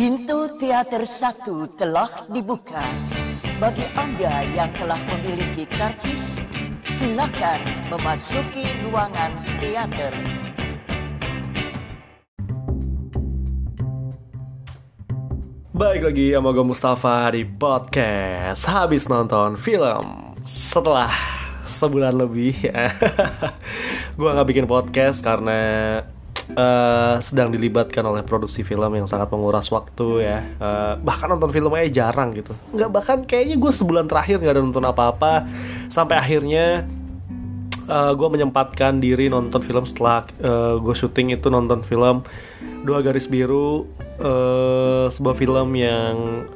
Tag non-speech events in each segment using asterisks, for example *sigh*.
Pintu teater satu telah dibuka. Bagi Anda yang telah memiliki karcis, silakan memasuki ruangan teater. Baik lagi sama gue Mustafa di podcast Habis nonton film Setelah sebulan lebih *laughs* Gue gak bikin podcast karena uh, Sedang dilibatkan oleh produksi film yang sangat menguras waktu ya. Uh, Bahkan nonton film aja jarang gitu. Nggak bahkan kayaknya gue sebulan terakhir gak ada nonton apa-apa. Sampai akhirnya uh, gue menyempatkan diri nonton film setelah uh, gue syuting itu nonton film Dua Garis Biru uh, sebuah film yang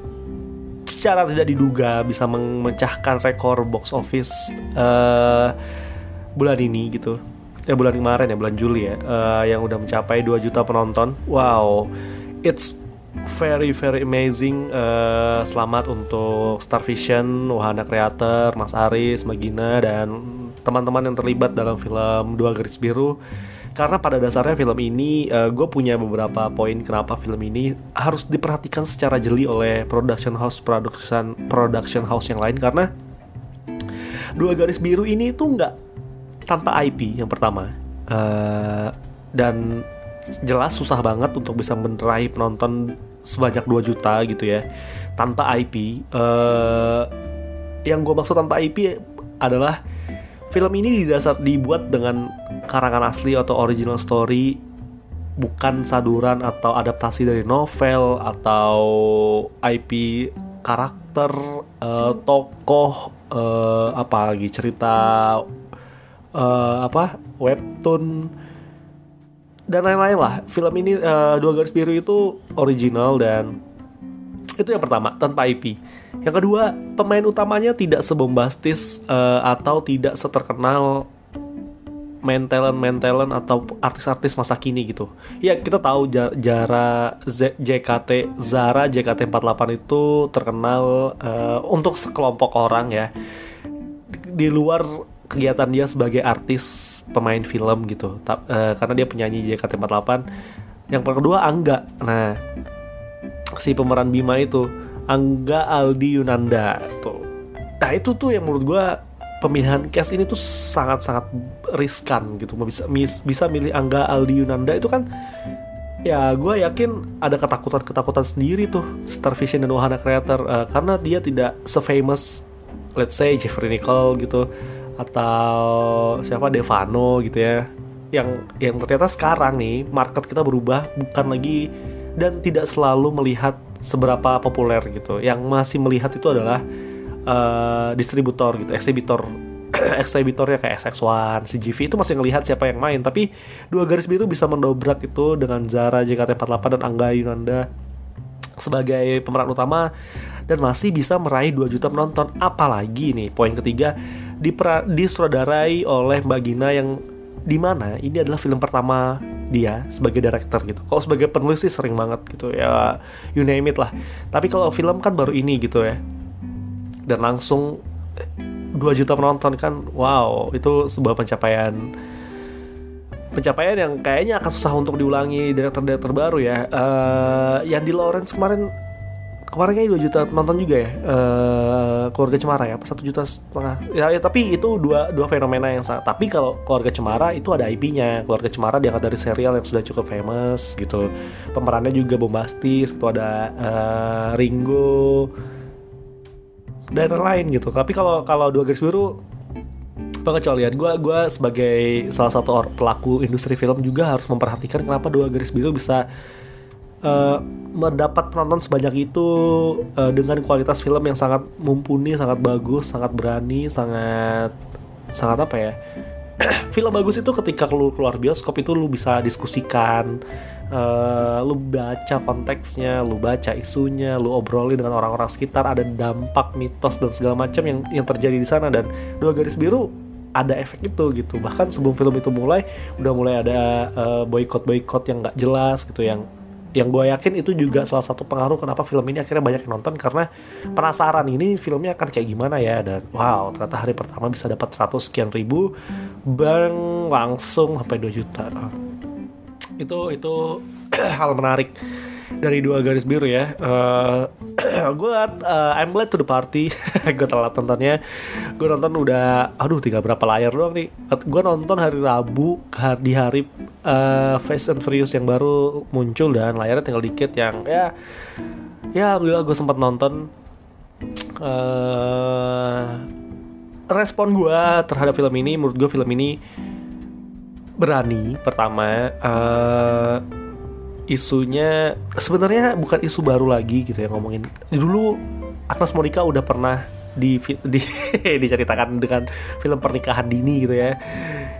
secara tidak diduga bisa memecahkan rekor box office uh, bulan ini gitu ya bulan kemarin ya bulan Juli ya. Uh, yang udah mencapai 2 juta penonton. Wow. It's very very amazing. Uh, selamat untuk Star Vision Wahana Creator Mas Aris Magina dan teman-teman yang terlibat dalam film Dua Garis Biru. Karena pada dasarnya film ini uh, gue punya beberapa poin kenapa film ini harus diperhatikan secara jeli oleh production house production production house yang lain. Karena dua garis biru ini tuh nggak tanpa IP yang pertama. Uh, dan jelas susah banget untuk bisa menerai penonton sebanyak 2 juta gitu ya tanpa IP uh, yang gue maksud tanpa IP adalah film ini didasar dibuat dengan karangan asli atau original story bukan saduran atau adaptasi dari novel atau IP karakter uh, tokoh uh, apa lagi cerita uh, apa webtoon dan lain-lain lah. Film ini uh, dua garis biru itu original dan itu yang pertama tanpa IP yang kedua pemain utamanya tidak sebombastis uh, atau tidak seterkenal main talent main talent atau artis-artis masa kini gitu. Ya kita tahu Jara JKT Zara JKT48 itu terkenal uh, untuk sekelompok orang ya. Di luar kegiatan dia sebagai artis pemain film gitu. Uh, karena dia penyanyi JKT48 yang kedua Angga. Nah si pemeran Bima itu Angga Aldi Yunanda. Tuh. Nah itu tuh yang menurut gue pemilihan cast ini tuh sangat-sangat riskan gitu. Bisa bisa milih Angga Aldi Yunanda itu kan ya gue yakin ada ketakutan-ketakutan sendiri tuh. Star Vision dan Wahana Creator uh, karena dia tidak sefamous let's say Jeffrey Nicole gitu atau siapa Devano gitu ya. Yang yang ternyata sekarang nih market kita berubah bukan lagi dan tidak selalu melihat seberapa populer gitu. Yang masih melihat itu adalah uh, distributor gitu, eksibitor. *clears throat* Ekstributornya kayak SX1, CGV itu masih ngelihat siapa yang main. Tapi dua garis biru bisa mendobrak itu dengan Zara JKT48 dan Angga Yunanda sebagai pemeran utama dan masih bisa meraih 2 juta penonton. Apalagi nih poin ketiga dipra disutradarai oleh Mbak Gina yang di mana ini adalah film pertama dia sebagai director gitu. Kalau sebagai penulis sih sering banget gitu ya, you name it lah. Tapi kalau film kan baru ini gitu ya. Dan langsung 2 juta penonton kan, wow, itu sebuah pencapaian pencapaian yang kayaknya akan susah untuk diulangi director-director baru ya. Uh, yang di Lawrence kemarin kemarin kayaknya 2 juta penonton juga ya uh, keluarga Cemara ya satu juta setengah. Ya, ya tapi itu dua dua fenomena yang sangat tapi kalau keluarga Cemara itu ada IP-nya keluarga Cemara diangkat dari serial yang sudah cukup famous gitu. Pemerannya juga bombastis itu ada uh, Ringo dan lain gitu. Tapi kalau kalau dua garis biru pengecualian. Gue gue sebagai salah satu pelaku industri film juga harus memperhatikan kenapa dua garis biru bisa uh, mendapat penonton sebanyak itu uh, dengan kualitas film yang sangat mumpuni, sangat bagus, sangat berani, sangat sangat apa ya? *clears throat* film bagus itu ketika lu keluar bioskop itu lu bisa diskusikan, uh, lu baca konteksnya, lu baca isunya, lu obrolin dengan orang-orang sekitar, ada dampak mitos dan segala macam yang yang terjadi di sana dan dua garis biru ada efek itu gitu bahkan sebelum film itu mulai udah mulai ada uh, boykot boykot yang nggak jelas gitu yang yang gue yakin itu juga salah satu pengaruh kenapa film ini akhirnya banyak yang nonton karena penasaran ini filmnya akan kayak gimana ya dan wow ternyata hari pertama bisa dapat 100 sekian ribu bang langsung sampai 2 juta itu itu *clears throat* hal menarik dari dua garis biru ya. Uh, *clears throat* gue uh, I'm late to the party. *laughs* gue telat nontonnya. Gue nonton udah, aduh tiga berapa layar doang nih. Gue nonton hari Rabu di hari uh, Fast and Furious yang baru muncul dan layarnya tinggal dikit yang ya ya alhamdulillah gue sempat nonton. Uh, *tsk* respon gue terhadap film ini, menurut gue film ini berani pertama uh, isunya sebenarnya bukan isu baru lagi gitu ya ngomongin. Dulu Agnes Monica udah pernah di, di *laughs* diceritakan dengan film pernikahan dini gitu ya.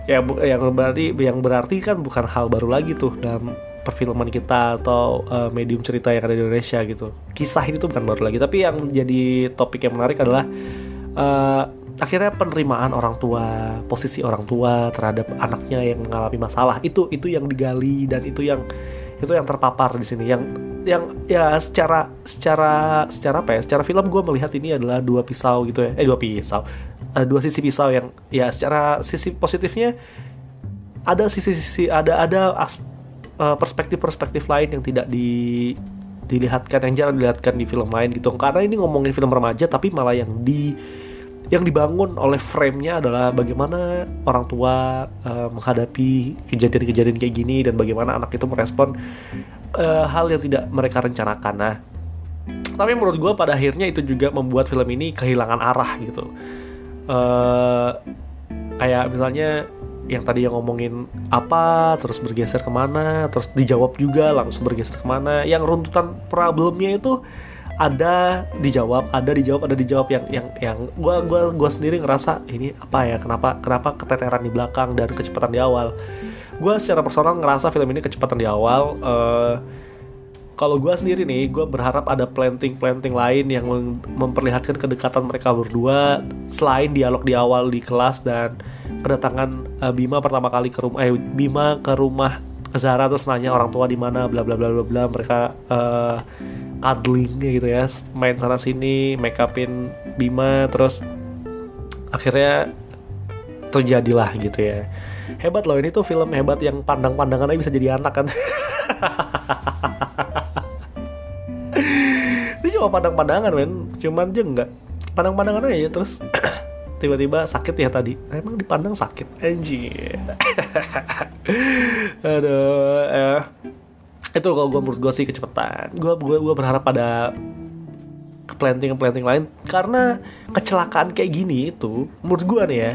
Yang yang berarti yang berarti kan bukan hal baru lagi tuh dalam perfilman kita atau uh, medium cerita yang ada di Indonesia gitu. Kisah ini tuh bukan baru lagi tapi yang jadi topik yang menarik adalah uh, akhirnya penerimaan orang tua posisi orang tua terhadap anaknya yang mengalami masalah. Itu itu yang digali dan itu yang itu yang terpapar di sini. Yang yang ya secara secara secara apa ya? Secara film gue melihat ini adalah dua pisau gitu ya. Eh dua pisau. Uh, dua sisi pisau yang ya secara sisi positifnya ada sisi-sisi ada ada as, uh, perspektif-perspektif lain yang tidak di dilihatkan yang jarang dilihatkan di film lain gitu. Karena ini ngomongin film remaja tapi malah yang di yang dibangun oleh frame-nya adalah bagaimana orang tua uh, menghadapi kejadian-kejadian kayak gini dan bagaimana anak itu merespon uh, hal yang tidak mereka rencanakan. Nah, tapi menurut gue pada akhirnya itu juga membuat film ini kehilangan arah gitu. Uh, kayak misalnya yang tadi yang ngomongin apa terus bergeser ke mana terus dijawab juga langsung bergeser ke mana yang runtutan problemnya itu ada dijawab ada dijawab ada dijawab yang yang yang gue gua gua sendiri ngerasa ini apa ya? Kenapa kenapa keteteran di belakang dan kecepatan di awal? Gue secara personal ngerasa film ini kecepatan di awal uh, kalau gue sendiri nih gue berharap ada planting planting lain yang memperlihatkan kedekatan mereka berdua selain dialog di awal di kelas dan kedatangan uh, Bima pertama kali ke rumah eh Bima ke rumah Zara terus nanya orang tua di mana bla bla bla bla bla mereka uh, cuddling gitu ya. Main sana sini make upin Bima terus akhirnya terjadilah gitu ya. Hebat loh ini tuh film hebat yang pandang-pandangannya bisa jadi anak kan. *laughs* Ini cuma pandang-pandangan men. Cuman aja enggak pandang-pandangan aja terus *clears throat* tiba-tiba sakit ya tadi. Emang dipandang sakit anjir *laughs* aduh eh itu kalau gue menurut gue sih kecepatan. Gue gue gue berharap pada planting planting lain. Karena kecelakaan kayak gini itu menurut gue nih ya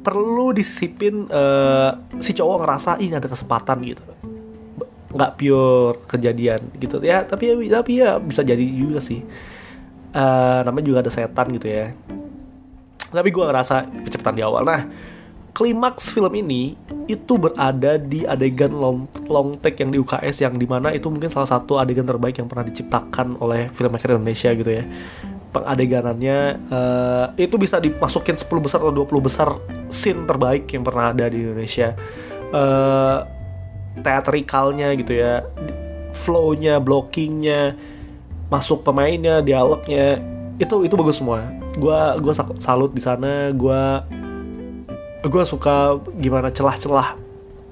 perlu disisipin uh, si cowok ngerasa ini ada kesempatan gitu. Nggak pure kejadian gitu. Ya tapi ya tapi ya bisa jadi juga sih. Uh, namanya juga ada setan gitu ya. Tapi gue ngerasa kecepatan di awal. Nah klimaks film ini itu berada di adegan long, long take yang di UKS yang di mana itu mungkin salah satu adegan terbaik yang pernah diciptakan oleh filmmaker Indonesia gitu ya. Pengadeganannya uh, itu bisa dimasukin 10 besar atau 20 besar scene terbaik yang pernah ada di Indonesia. Uh, teatrikalnya gitu ya flownya blockingnya masuk pemainnya dialognya itu itu bagus semua. Gue gue salut di sana gue gue suka gimana celah-celah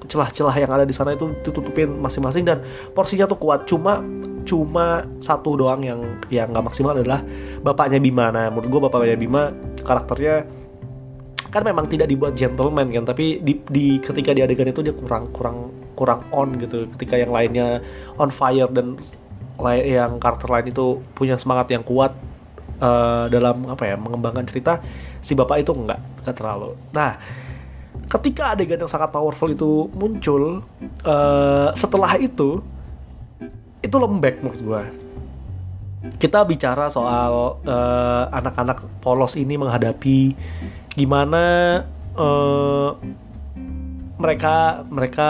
celah-celah yang ada di sana itu ditutupin masing-masing dan porsinya tuh kuat. Cuma cuma satu doang yang yang nggak maksimal adalah bapaknya Bima. Nah menurut gue bapaknya Bima karakternya kan memang tidak dibuat gentleman kan tapi di, di ketika di adegan itu dia kurang kurang kurang on gitu. Ketika yang lainnya on fire dan yang karakter lain itu punya semangat yang kuat uh, dalam apa ya mengembangkan cerita si bapak itu enggak enggak terlalu. Nah ketika adegan yang sangat powerful itu muncul uh, setelah itu itu lembek menurut gue kita bicara soal uh, anak-anak polos ini menghadapi gimana uh, mereka mereka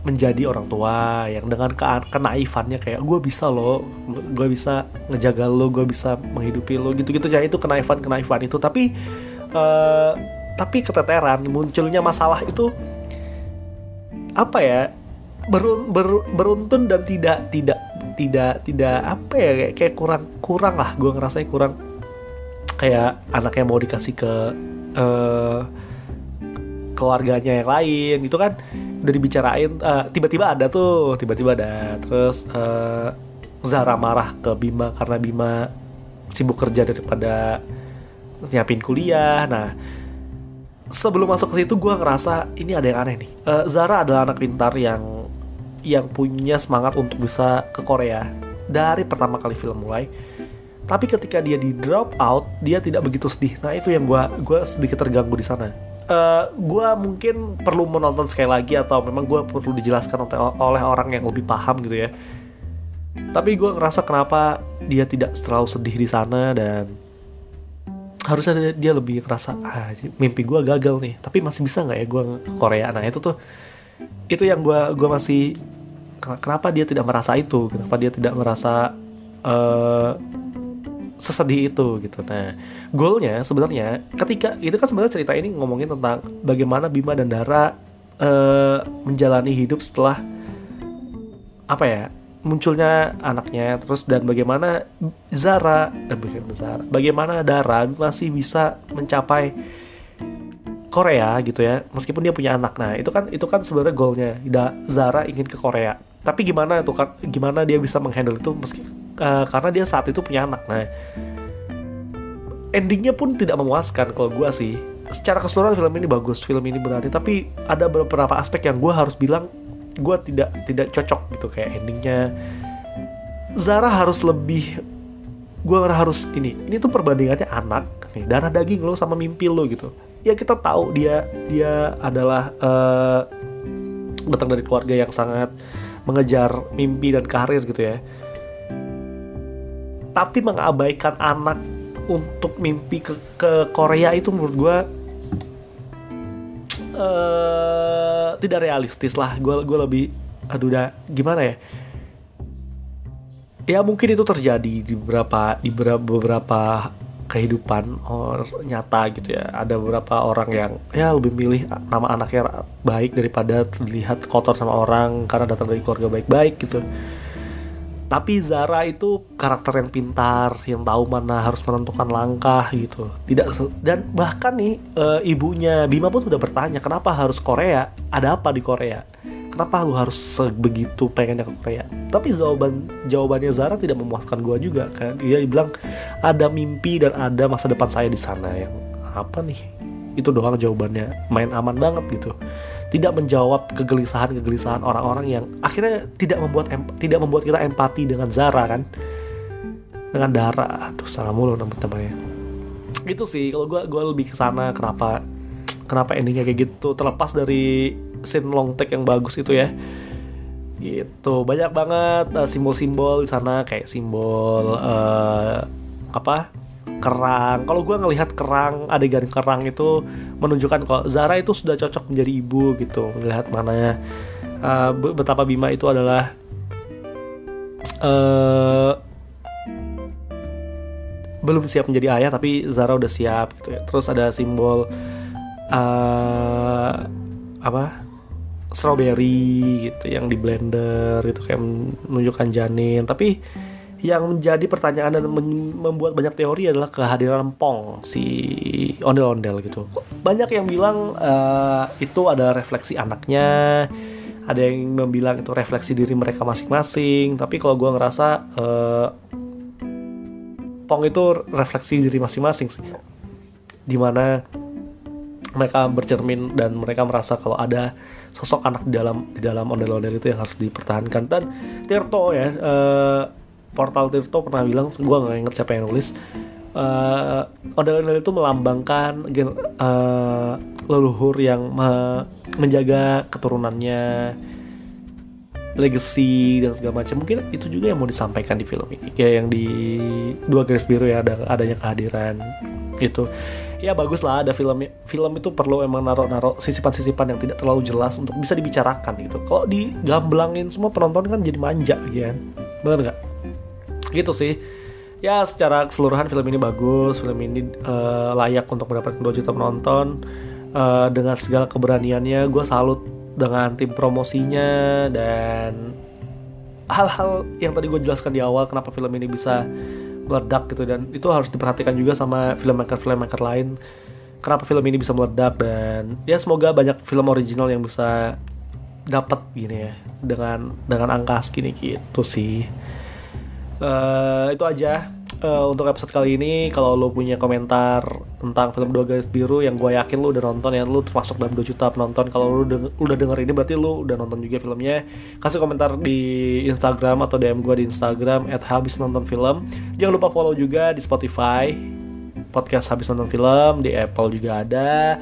menjadi orang tua yang dengan ke kenaifannya kayak gue bisa loh gue bisa ngejaga lo gue bisa menghidupi lo gitu gitu ya itu kenaifan kenaifan itu. Tapi uh, tapi keteteran munculnya masalah itu apa ya berun, ber, beruntun dan tidak tidak tidak tidak apa ya kayak, kayak kurang kurang lah gue ngerasa kurang. Kayak anaknya mau dikasih ke uh, keluarganya yang lain gitu kan udah dibicarain uh, tiba-tiba ada tuh tiba-tiba ada. Terus uh, Zara marah ke Bima karena Bima sibuk kerja daripada nyiapin kuliah. Nah sebelum masuk ke situ gue ngerasa ini ada yang aneh nih. Uh, Zara adalah anak pintar yang yang punya semangat untuk bisa ke Korea dari pertama kali film mulai. Tapi ketika dia di drop out dia tidak begitu sedih. Nah itu yang gue gua sedikit terganggu di sana uh, eh, gue mungkin perlu menonton sekali lagi atau memang gue perlu dijelaskan oleh orang yang lebih paham gitu ya. Tapi gue ngerasa kenapa dia tidak terlalu sedih di sana dan harusnya dia lebih ngerasa ah mimpi gue gagal nih. Tapi masih bisa nggak ya gue Korea nah itu tuh itu yang gue gue masih kenapa dia tidak merasa itu? Kenapa dia tidak merasa uh, sesedih itu gitu. Nah goalnya sebenarnya ketika itu kan sebenarnya cerita ini ngomongin tentang bagaimana Bima dan Dara uh, menjalani hidup setelah apa ya munculnya anaknya terus dan bagaimana Zara dan bagaimana Zara bagaimana Dara masih bisa mencapai Korea gitu ya meskipun dia punya anak. Nah itu kan itu kan sebenarnya goalnya. Zara ingin ke Korea tapi gimana kan gimana dia bisa menghandle itu meski uh, karena dia saat itu punya anak. Nah endingnya pun tidak memuaskan kalau gue sih. Secara keseluruhan film ini bagus film ini berani tapi ada beberapa aspek yang gue harus bilang gue tidak tidak cocok gitu. Kayak endingnya. Zara harus lebih gue harus ini ini tuh perbandingannya anak nih darah daging lo sama mimpi lo gitu. Ya kita tahu dia dia adalah uh, datang dari keluarga yang sangat mengejar mimpi dan karir gitu ya. Tapi mengabaikan anak untuk mimpi ke, ke Korea itu menurut gue uh, tidak realistis lah. Gue gue lebih aduh udah gimana ya? Ya mungkin itu terjadi di beberapa di beberapa kehidupan or, nyata gitu ya. Ada beberapa orang yang ya lebih milih nama anaknya baik daripada terlihat kotor sama orang karena datang dari keluarga baik-baik gitu. Tapi Zara itu karakter yang pintar yang tahu mana harus menentukan langkah gitu. Tidak dan bahkan nih e, ibunya Bima pun sudah bertanya kenapa harus Korea? Ada apa di Korea kenapa lu harus sebegitu pengennya ke Korea? Tapi jawaban jawabannya Zara tidak memuaskan gue juga kan? Dia bilang ada mimpi dan ada masa depan saya di sana. Yang apa nih? Itu doang jawabannya. Main aman banget gitu. Tidak menjawab kegelisahan-kegelisahan orang-orang yang akhirnya tidak membuat tidak membuat kita empati dengan Zara kan? Dengan Dara. Tuh salah mulu namanya gitu sih. Kalau gue gue lebih ke sana kenapa kenapa endingnya kayak gitu. Terlepas dari scene long take yang bagus itu ya. Gitu banyak banget uh, simbol-simbol di sana kayak simbol uh, apa kerang. Kalau gue ngelihat kerang adegan kerang itu menunjukkan kalau Zara itu sudah cocok menjadi ibu gitu melihat mana uh, betapa Bima itu adalah uh, belum siap menjadi ayah tapi Zara udah siap gitu ya. Terus ada simbol uh, apa strawberry gitu yang di blender itu kayak menunjukkan janin. Tapi yang menjadi pertanyaan dan membuat banyak teori adalah kehadiran Pong si ondel-ondel gitu. Banyak yang bilang uh, itu ada refleksi anaknya ada yang bilang itu refleksi diri mereka masing-masing. Tapi kalau gue ngerasa uh, Pong itu refleksi diri masing-masing sih. Di mana mereka bercermin dan mereka merasa kalau ada sosok anak di dalam di dalam ondel-ondel itu yang harus dipertahankan. Dan Tirto ya uh, portal Tirto pernah bilang gue nggak inget siapa yang nulis uh, ondel-ondel itu melambangkan uh, leluhur yang me menjaga keturunannya legacy dan segala macam. Mungkin itu juga yang mau disampaikan di film ini. Kayak yang di dua garis biru ya ada adanya kehadiran itu ya bagus lah ada film film itu perlu emang naruh-naruh sisipan-sisipan yang tidak terlalu jelas untuk bisa dibicarakan gitu. Kalau digamblangin semua penonton kan jadi manja gitu kan bener nggak? Gitu sih. Ya secara keseluruhan film ini bagus film ini uh, layak untuk mendapatkan 2 juta penonton. Uh, dengan segala keberaniannya gue salut dengan tim promosinya dan hal-hal yang tadi gue jelaskan di awal kenapa film ini bisa meledak gitu dan itu harus diperhatikan juga sama filmmaker filmmaker lain. Kenapa film ini bisa meledak dan ya semoga banyak film original yang bisa dapat gini ya dengan dengan angka segini gitu sih. Uh, itu aja uh, untuk episode kali ini kalau lo punya komentar tentang film dua garis biru yang gue yakin lo udah nonton ya lo termasuk dalam 2 juta penonton. Kalau lo udah, udah denger ini berarti lo udah nonton juga filmnya. Kasih komentar di Instagram atau DM gue di Instagram at habis nonton film. Jangan lupa follow juga di Spotify podcast habis nonton film di Apple juga ada.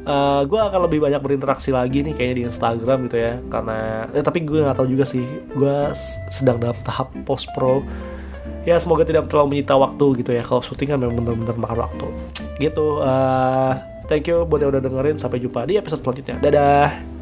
Uh, gue akan lebih banyak berinteraksi lagi nih kayaknya di Instagram gitu ya karena eh, tapi gue nggak tahu juga sih gue sedang dalam tahap post pro ya semoga tidak terlalu menyita waktu gitu ya. Kalau syuting kan memang bener-bener makan waktu. Gitu. Uh, thank you buat yang udah dengerin. Sampai jumpa di episode selanjutnya. Dadah